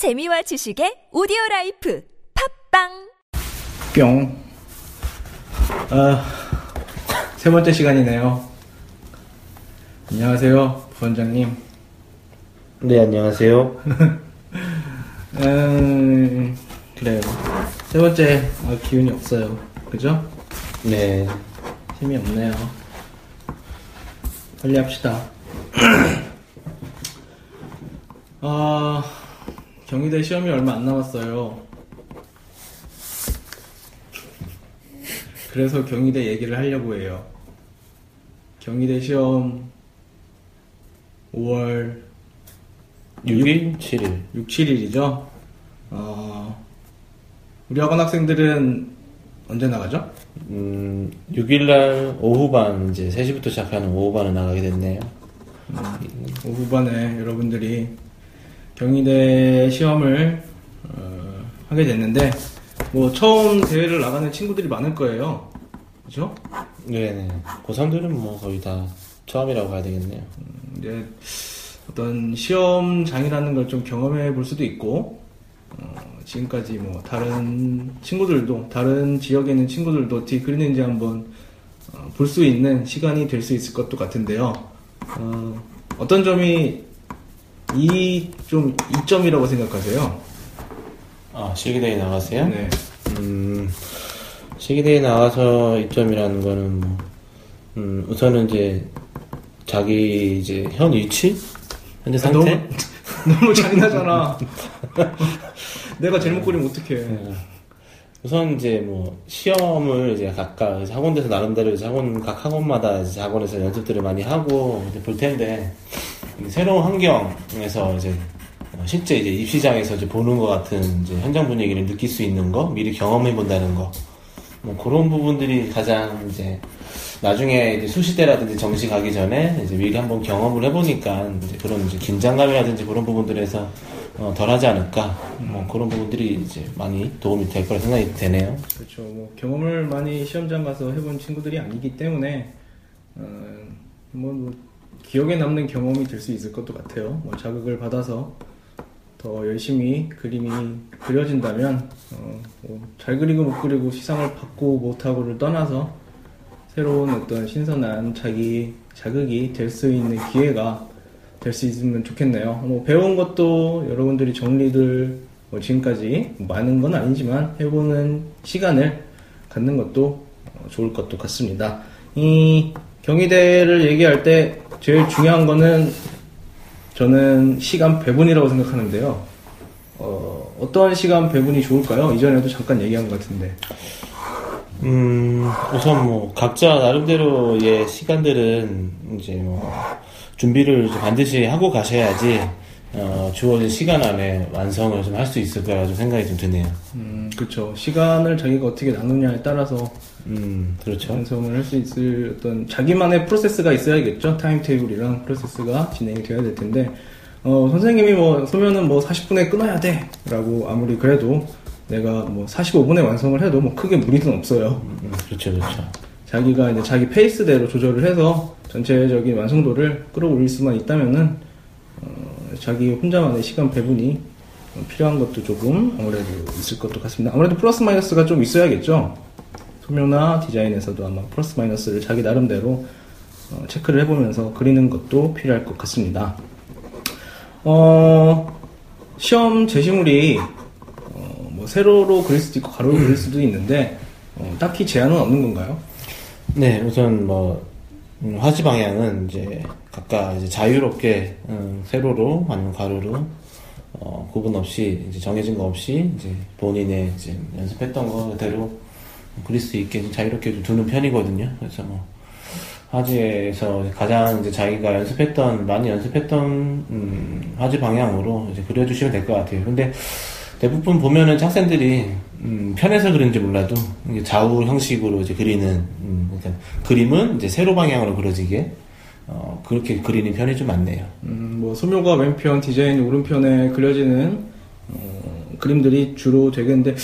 재미와 지식의 오디오 라이프 팟빵 뿅. 아, 세 번째 시간이네요. 안녕하세요, 부원장님. 네, 안녕하세요. 음, 그래요. 세 번째, 아, 기운이 없어요. 그죠? 네. 힘이 없네요. 빨리 합시다. 아, 경희대 시험이 얼마 안 남았어요. 그래서 경희대 얘기를 하려고 해요. 경희대 시험 5월 6일, 7일. 6, 7일이죠. 어, 우리 학원 학생들은 언제 나가죠? 음, 6일날 오후반, 이제 3시부터 시작하는 오후반에 나가게 됐네요. 오후반에 여러분들이 경희대 시험을 어, 하게 됐는데 뭐 처음 대회를 나가는 친구들이 많을 거예요. 그죠? 네네. 고3들은 뭐 거의 다 처음이라고 봐야 되겠네요. 이제 어떤 시험장이라는 걸 좀 경험해 볼 수도 있고 어, 지금까지 뭐 다른 친구들도 다른 지역에 있는 친구들도 어떻게 그리는지 한번 어, 볼수 있는 시간이 될 수 있을 것도 같은데요. 어, 어떤 점이 이 좀 이점이라고 생각하세요? 아, 실기대회 나가세요? 네. 음, 실기대회 나가서 이점이라는 거는 뭐, 음, 우선은 이제 자기 이제 현 위치? 현재 아, 상태? 너무, 너무 잔인하잖아. 내가 제목 그리면 어떡해. 우선 이제 뭐 시험을 이제 각각 학원에서 나름대로 이제 학원 각 학원마다 이제 학원에서 연습들을 많이 하고 이제 볼 텐데 이 새로운 환경에서 이제 어, 실제 이제 입시장에서 이제 보는 것 같은 이제 현장 분위기를 느낄 수 있는 거 미리 경험해 본다는 거 뭐 그런 부분들이 가장 이제 나중에 이제 수시 때라든지 정시 가기 전에 이제 미리 한번 경험을 해보니까 이제 그런 이제 긴장감이라든지 그런 부분들에서 어, 덜하지 않을까 뭐 그런 부분들이 이제 많이 도움이 될 거라 생각이 되네요. 그렇죠. 뭐 경험을 많이 시험장 가서 해본 친구들이 아니기 때문에 어, 뭐, 뭐 기억에 남는 경험이 될 수 있을 것도 같아요. 뭐 자극을 받아서 더 열심히 그림이 그려진다면 어, 뭐 잘 그리고 못 그리고 시상을 받고 못하고를 떠나서 새로운 어떤 신선한 자기 자극이 될 수 있는 기회가 될 수 있으면 좋겠네요. 뭐 배운 것도 여러분들이 정리들 뭐 지금까지 많은 건 아니지만 해보는 시간을 갖는 것도 어, 좋을 것도 같습니다. 이 경희대를 얘기할 때 제일 중요한 거는 저는 시간 배분이라고 생각하는데요. 어, 어떤 시간 배분이 좋을까요? 이전에도 잠깐 얘기한 것 같은데. 음, 우선 뭐 각자 나름대로의 시간들은 이제 뭐 준비를 반드시 하고 가셔야지 어, 주어진 시간 안에 완성을 좀 할 수 있을 거라 좀 생각이 좀 드네요. 음, 그렇죠. 시간을 자기가 어떻게 나누냐에 따라서 음, 그렇죠. 완성을 할 수 있을 어떤 자기만의 프로세스가 있어야겠죠. 타임 테이블이랑 프로세스가 진행이 되어야 될 텐데, 어, 선생님이 뭐, 소면은 뭐 40분에 끊어야 돼! 라고 아무리 그래도 내가 뭐 45분에 완성을 해도 뭐 크게 무리는 없어요. 음, 그렇죠, 그렇죠. 자기가 이제 자기 페이스대로 조절을 해서 전체적인 완성도를 끌어올릴 수만 있다면은, 어, 자기 혼자만의 시간 배분이 어, 필요한 것도 조금 아무래도 있을 것도 같습니다. 아무래도 플러스 마이너스가 좀 있어야겠죠. 소묘나 디자인에서도 아마 플러스 마이너스를 자기 나름대로 어, 체크를 해보면서 그리는 것도 필요할 것 같습니다. 어, 시험 제시물이 어, 뭐 세로로 그릴 수도 있고 가로로 그릴 수도 있는데 어, 딱히 제한은 없는 건가요? 네, 우선 뭐 음, 화지 방향은 이제 각각 이제 자유롭게 음, 세로로 아니면 가로로 어, 구분 없이 이제 정해진 거 없이 이제 본인의 이제 연습했던 거 그대로 그릴 수 있게 좀 자유롭게 좀 두는 편이거든요. 그래서 뭐 화지에서 가장 이제 자기가 연습했던 많이 연습했던 음, 화지 방향으로 이제 그려주시면 될 것 같아요. 근데 대부분 보면은 학생들이 음, 편해서 그런지 몰라도 좌우 형식으로 이제 그리는 음, 그러니까 그림은 이제 세로 방향으로 그려지게 어, 그렇게 그리는 편이 좀 많네요. 음, 뭐 소묘가 왼편, 디자인 오른편에 그려지는 어, 그림들이 주로 되겠는데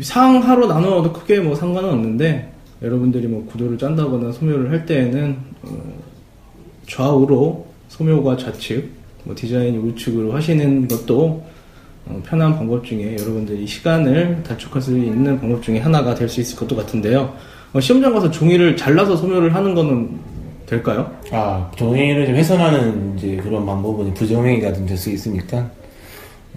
상하로 나누어도 크게 뭐 상관은 없는데 여러분들이 뭐 구도를 짠다거나 소묘를 할 때에는 어, 좌우로 소묘가 좌측, 뭐 디자인이 우측으로 하시는 것도 어, 편한 방법 중에 여러분들이 시간을 단축할 수 있는 방법 중에 하나가 될 수 있을 것도 같은데요. 어, 시험장 가서 종이를 잘라서 소묘를 하는 거는 될까요? 아, 종이를 좀 훼손하는 이제 그런 방법은 부정행위가 좀 될 수 있으니까,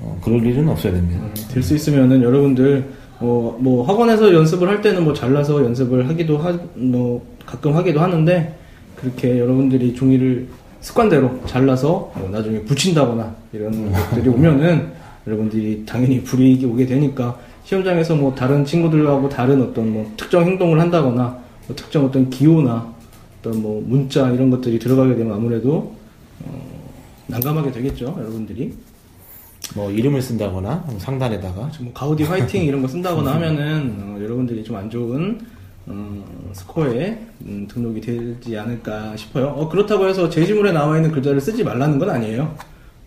어, 그럴 일은 없어야 됩니다. 될수 있으면은 여러분들 어, 뭐 학원에서 연습을 할 때는 뭐 잘라서 연습을 하기도 하, 뭐 가끔 하기도 하는데 그렇게 여러분들이 종이를 습관대로 잘라서 뭐 나중에 붙인다거나 이런 것들이 오면은 여러분들이 당연히 불이익이 오게 되니까 시험장에서 뭐 다른 친구들하고 다른 어떤 뭐 특정 행동을 한다거나 뭐 특정 어떤 기호나 어떤 뭐 문자 이런 것들이 들어가게 되면 아무래도 어, 난감하게 되겠죠 여러분들이 뭐, 이름을 쓴다거나, 상단에다가, 뭐 가우디 화이팅 이런 거 쓴다거나 하면은 어, 여러분들이 좀 안 좋은 어, 스코어에 음, 등록이 되지 않을까 싶어요. 어, 그렇다고 해서 제시문에 나와 있는 글자를 쓰지 말라는 건 아니에요.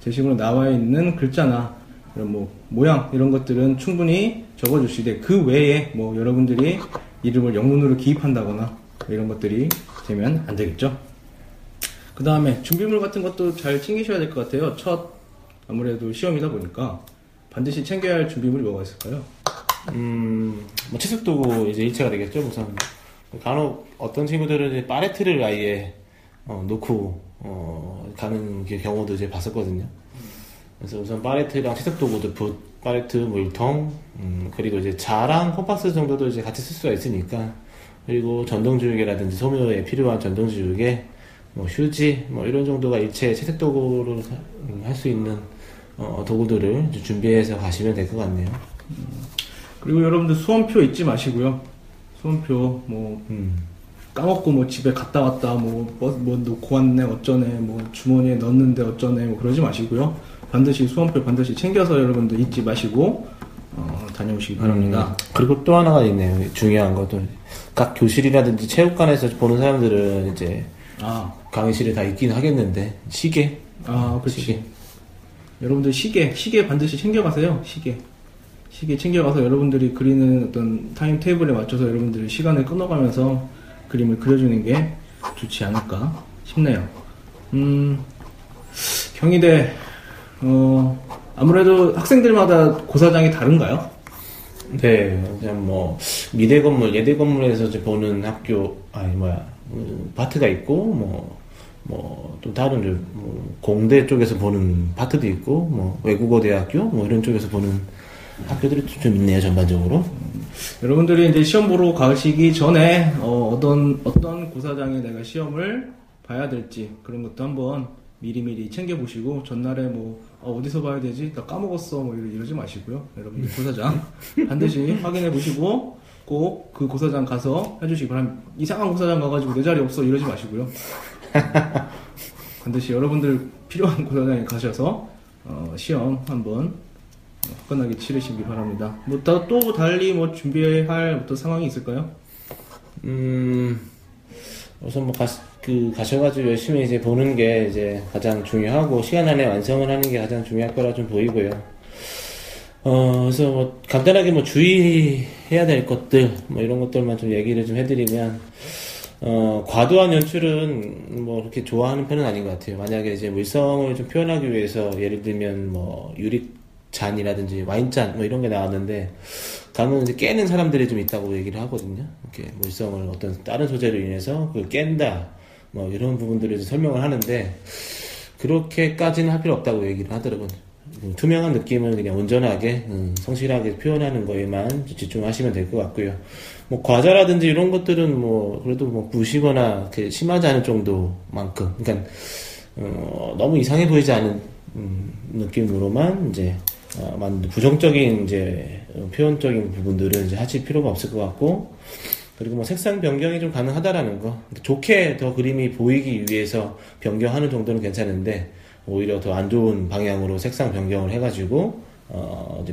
제시문에 나와 있는 글자나 이런 뭐 모양 이런 것들은 충분히 적어주시되 그 외에 뭐 여러분들이 이름을 영문으로 기입한다거나 이런 것들이 되면 안 되겠죠. 그 다음에 준비물 같은 것도 잘 챙기셔야 될 것 같아요. 첫 아무래도 시험이다 보니까 반드시 챙겨야 할 준비물이 뭐가 있을까요? 음, 뭐, 채색도구 이제 일체가 되겠죠, 우선. 간혹 어떤 친구들은 이제 파레트를 아예, 어, 놓고, 어, 가는 게- 경우도 이제 봤었거든요. 그래서 우선 파레트랑 채색도구도 붓, 파레트, 물통, 음, 그리고 이제 자랑 컴파스 정도도 이제 같이 쓸 수가 있으니까. 그리고 전동지우개라든지 소묘에 필요한 전동지우개, 뭐 휴지, 뭐 이런 정도가 일체 채색 도구로 할 수 있는 어, 도구들을 준비해서 가시면 될 것 같네요. 그리고 여러분들 수험표 잊지 마시고요. 수험표 뭐 음. 까먹고 뭐 집에 갔다 왔다 뭐, 뭐, 뭐 놓고 왔네 어쩌네 뭐 주머니에 넣었는데 어쩌네 뭐 그러지 마시고요. 반드시 수험표 반드시 챙겨서 여러분들 잊지 마시고 어, 다녀오시기 바랍니다. 음, 그리고 또 하나가 있네요. 중요한 것도 각 교실이라든지 체육관에서 보는 사람들은 이제 아, 강의실에 다 있긴 하겠는데 시계, 아, 그렇지. 시계. 여러분들 시계, 시계 반드시 챙겨가세요. 시계. 시계 챙겨가서 여러분들이 그리는 어떤 타임 테이블에 맞춰서 여러분들이 시간을 끊어가면서 그림을 그려주는 게 좋지 않을까 싶네요. 음, 경희대, 어, 아무래도 학생들마다 고사장이 다른가요? 네, 그냥 뭐 미대 건물, 예대 건물에서 이제 보는 학교 아니 뭐야 음, 파트가 있고 뭐 뭐 또 다른 좀, 뭐 공대 쪽에서 보는 파트도 있고 뭐 외국어 대학교 뭐 이런 쪽에서 보는 학교들이 좀 있네요 전반적으로. 여러분들이 이제 시험 보러 가시기 전에 어, 떤 어떤 고사장에 내가 시험을 봐야 될지 그런 것도 한번 미리미리 챙겨보시고 전날에 뭐 어, 디서 봐야 되지? 나 까먹었어 뭐 이러- 이러지 마시고요. 여러분들 고사장 반드시 확인해 보시고 꼭 그 고사장 가서 해주시기 바랍니다. 이상한 고사장 가가지고 내 자리 없어 이러지 마시고요. 반드시 여러분들 필요한 고사장에 가셔서 어, 시험 한번 화끈하게 치르시기 바랍니다. 뭐또 달리 뭐 준비할 어떤 상황이 있을까요? 음, 우선 뭐 가, 그 가셔가지고 열심히 이제 보는 게 이제 가장 중요하고 시간 안에 완성을 하는 게 가장 중요할 거라 좀 보이고요. 어, 그래서 뭐 간단하게 뭐 주의해야 될 것들 뭐 이런 것들만 좀 얘기를 좀 해드리면 어, 과도한 연출은 뭐 그렇게 좋아하는 편은 아닌 것 같아요. 만약에 이제 물성을 좀 표현하기 위해서 예를 들면 뭐 유리 잔이라든지 와인잔 뭐 이런 게 나왔는데 가면 이제 깨는 사람들이 좀 있다고 얘기를 하거든요. 이렇게 물성을 어떤 다른 소재로 인해서 그걸 깬다. 뭐 이런 부분들을 설명을 하는데 그렇게까지는 할 필요 없다고 얘기를 하더라고요. 음, 투명한 느낌을 그냥 온전하게 음, 성실하게 표현하는 거에만 집중하시면 될 것 같고요. 뭐 과자라든지 이런 것들은 뭐 그래도 뭐 부시거나 심하지 않은 정도만큼, 그러니까 어, 너무 이상해 보이지 않은 음, 느낌으로만 이제 어, 만 부정적인 이제 어, 표현적인 부분들은 이제 하실 필요가 없을 것 같고 그리고 뭐 색상 변경이 좀 가능하다라는 거 좋게 더 그림이 보이기 위해서 변경하는 정도는 괜찮은데 오히려 더 안 좋은 방향으로 색상 변경을 해가지고 어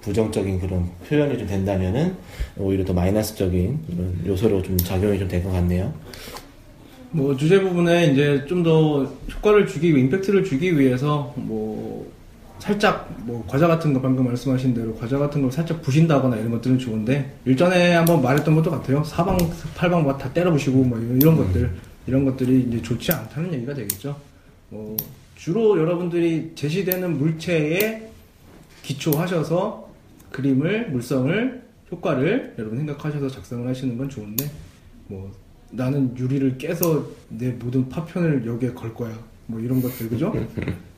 부정적인 그런 표현이 좀 된다면은 오히려 더 마이너스적인 그런 요소로 좀 작용이 좀 될 것 같네요. 뭐 주제 부분에 이제 좀 더 효과를 주기 임팩트를 주기 위해서 뭐 살짝 뭐 과자 같은 거 방금 말씀하신 대로 과자 같은 걸 살짝 부신다거나 이런 것들은 좋은데 일전에 한번 말했던 것도 같아요. 사방 팔방 다 때려부시고 뭐 이런, 것들. 이런 것들이 이제 좋지 않다는 얘기가 되겠죠. 뭐 주로 여러분들이 제시되는 물체의 기초하셔서 그림을 물성을 효과를 여러분 생각하셔서 작성을 하시는 건 좋은데 뭐 나는 유리를 깨서 내 모든 파편을 여기에 걸 거야. 뭐 이런 것들 그죠?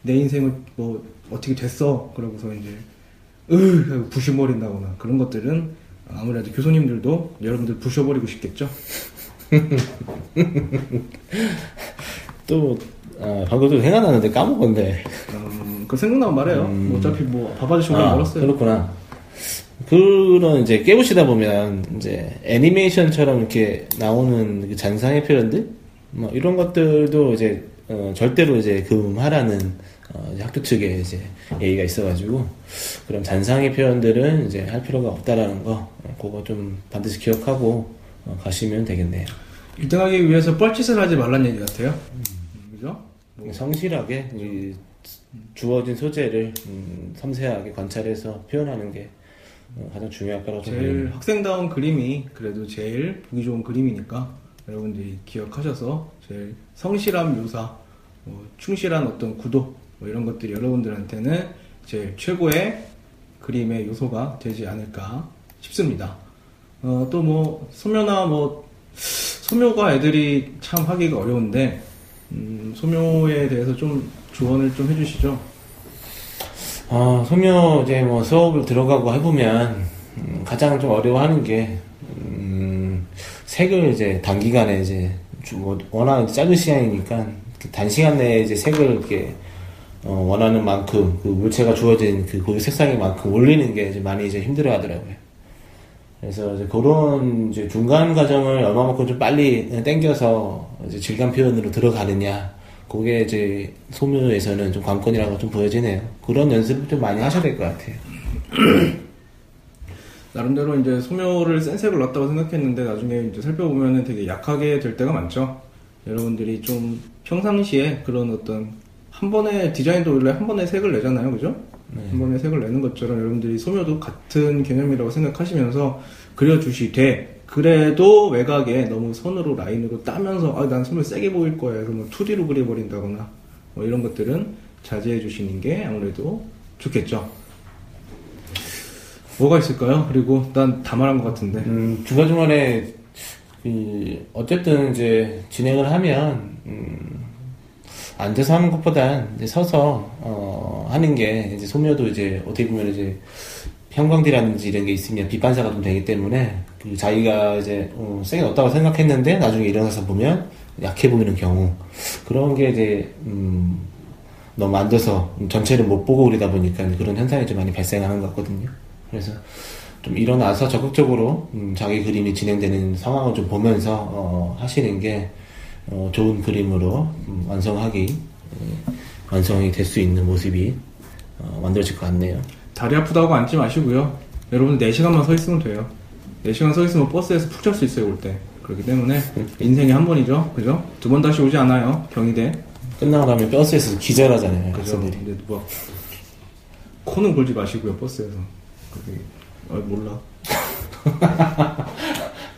내 인생은 뭐 어떻게 됐어 그러고서 이제 으 부셔버린다거나 그런 것들은 아무래도 교수님들도 여러분들 부셔버리고 싶겠죠? 또 아, 방금 좀 생각나는데 까먹었네. 음, 그 생각나면 말해요. 음. 뭐 어차피 뭐 밥 아저씨 오래 멀었어요. 그렇구나. 그런 이제 깨보시다 보면 이제 애니메이션처럼 이렇게 나오는 그 잔상의 표현들 뭐 이런 것들도 이제 어, 절대로 이제 금하라는 어, 이제 학교 측에 이제 얘기가 있어가지고 그런 잔상의 표현들은 이제 할 필요가 없다라는 거 어, 그거 좀 반드시 기억하고 어, 가시면 되겠네요. 1등하기 위해서 뻘짓을 하지 말란 얘기 같아요. 음, 그죠? 성실하게 이 주어진 소재를 음, 섬세하게 관찰해서 표현하는 게 어, 가장 중요할 거라고 제일 생각합니다. 학생다운 그림이 그래도 제일 보기 좋은 그림이니까 여러분들이 기억하셔서 제일 성실한 묘사, 뭐 충실한 어떤 구도 뭐 이런 것들이 여러분들한테는 제일 최고의 그림의 요소가 되지 않을까 싶습니다. 어, 또 뭐 소묘나 뭐 소묘가 애들이 참 하기가 어려운데 음, 소묘에 대해서 좀 조언을 좀 해주시죠. 아, 소묘 이제 뭐 수업을 들어가고 해보면 음, 가장 좀 어려워하는 게 음, 색을 이제 단기간에 이제 워낙 짧은 시간이니까 단시간 내에 이제 색을 이렇게 어, 원하는 만큼 그 물체가 주어진 그 고유 색상인 만큼 올리는 게 이제 많이 이제 힘들어 하더라고요. 그래서 이제 그런 이제 중간 과정을 얼마만큼 좀 빨리 땡겨서 이제 질감 표현으로 들어가느냐. 그게 이제 소묘에서는 좀 관건이라고 좀 보여지네요. 그런 연습을 좀 많이 하셔야 될 것 같아요. 나름대로 이제 소묘를 센 색을 넣었다고 생각했는데 나중에 이제 살펴보면은 되게 약하게 될 때가 많죠. 여러분들이 좀 평상시에 그런 어떤 한 번에 디자인도 원래 한 번에 색을 내잖아요, 그죠? 한 번에 색을 내는 것처럼 여러분들이 소묘도 같은 개념이라고 생각하시면서 그려주시되 그래도 외곽에 너무 선으로 라인으로 따면서 아, 난 소묘 세게 보일 거야. 그러면 2D로 그려버린다거나 뭐 이런 것들은 자제해 주시는 게 아무래도 좋겠죠. 뭐가 있을까요? 그리고 난 다 말한 것 같은데. 음, 중간중간에, 그, 어쨌든 이제 진행을 하면, 음, 앉아서 하는 것보단 이제 서서, 어, 하는 게 이제 소묘도 이제 어떻게 보면 이제 형광디라든지 이런 게 있으면 빛반사가 좀 되기 때문에 그 자기가 이제 어, 세게 넣었다고 생각했는데 나중에 일어나서 보면 약해 보이는 경우 그런 게 이제 음, 너무 앉아서 전체를 못 보고 그리다 보니까 그런 현상이 좀 많이 발생하는 것 같거든요. 그래서 좀 일어나서 적극적으로 음, 자기 그림이 진행되는 상황을 좀 보면서 어, 하시는 게 어, 좋은 그림으로 음, 완성하기 예, 완성이 될 수 있는 모습이 어, 만들어질 것 같네요. 다리 아프다고 앉지 마시고요. 여러분 4시간만 서 있으면 돼요. 4시간 서 있으면 버스에서 푹 잘 수 있어요, 올 때. 그렇기 때문에 인생이 한 번이죠. 그죠? 두 번 다시 오지 않아요. 경희대. 끝나고 나면 버스에서 기절하잖아요. 그죠? 근데 뭐 코는 골지 마시고요, 버스에서. 그게 어, 몰라.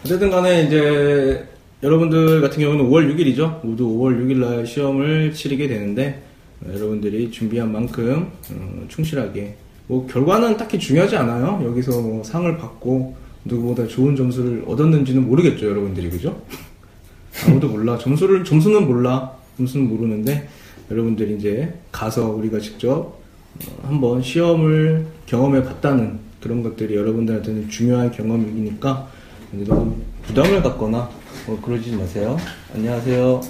어쨌든 간에 이제 여러분들 같은 경우는 5월 6일이죠. 모두 5월 6일 날 시험을 치르게 되는데 어, 여러분들이 준비한 만큼 어, 충실하게 뭐 결과는 딱히 중요하지 않아요. 여기서 뭐 상을 받고 누구보다 좋은 점수를 얻었는지는 모르겠죠, 여러분들이 그죠? 아무도 몰라. 점수를 점수는 몰라. 점수는 모르는데 여러분들이 이제 가서 우리가 직접 어, 한번 시험을 경험해 봤다는 그런 것들이 여러분들한테는 중요한 경험이니까 너무 부담을 갖거나 뭐 그러지 마세요. 안녕하세요.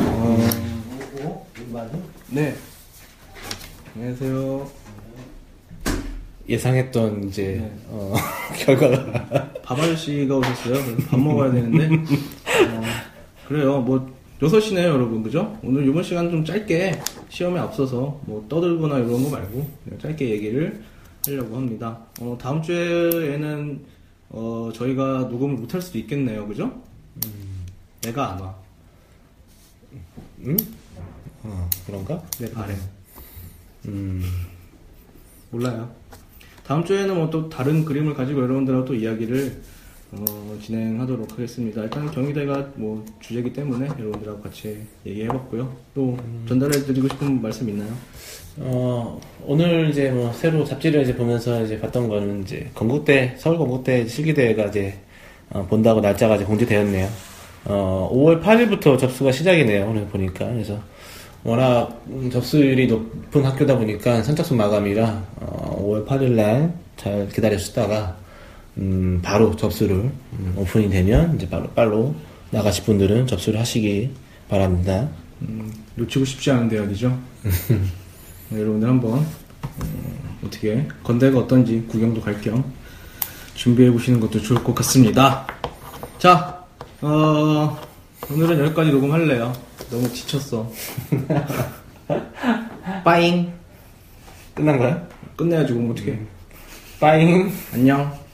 어, 네. 안녕하세요. 예상했던 이제 네. 어, 결과가 밥 아저씨가 오셨어요. 그래서 밥 먹어야 되는데. 어, 그래요. 뭐, 6시네요, 여러분. 그죠? 오늘 이번 시간 좀 짧게 시험에 앞서서 뭐 떠들거나 이런 거 말고 짧게 얘기를 하려고 합니다. 어, 다음 주에는 어, 저희가 녹음을 못할 수도 있겠네요. 그죠? 내가 안 와. 응? 어, 그런가? 내 발에. 음, 몰라요. 다음 주에는 뭐 또 다른 그림을 가지고 여러분들하고 또 이야기를 어, 진행하도록 하겠습니다. 일단 경희대가 뭐 주제이기 때문에 여러분들하고 같이 얘기해봤고요. 또 전달해드리고 싶은 말씀 있나요? 어, 오늘 이제 뭐 새로 잡지를 이제 보면서 이제 봤던 거는 이제 건국대, 서울 건국대 실기대회가 이제 어, 본다고 날짜가 이제 공지되었네요. 어, 5월 8일부터 접수가 시작이네요. 오늘 보니까. 그래서 워낙 음, 접수율이 높은 학교다 보니까 선착순 마감이라 어, 5월 8일 날 잘 기다려주다가 음, 바로 접수를 음, 오픈이 되면 이제 바로 빨로 나가실 분들은 접수를 하시기 바랍니다. 음, 놓치고 싶지 않은 대학이죠. 네, 여러분들 한번 어, 어떻게 건대가 어떤지 구경도 갈 겸 준비해 보시는 것도 좋을 것 같습니다. 자, 어, 오늘은 여기까지 녹음할래요. 너무 지쳤어. 빠잉. 끝난 거야? 끝내야지 그럼 어떻게? 빠잉. 안녕.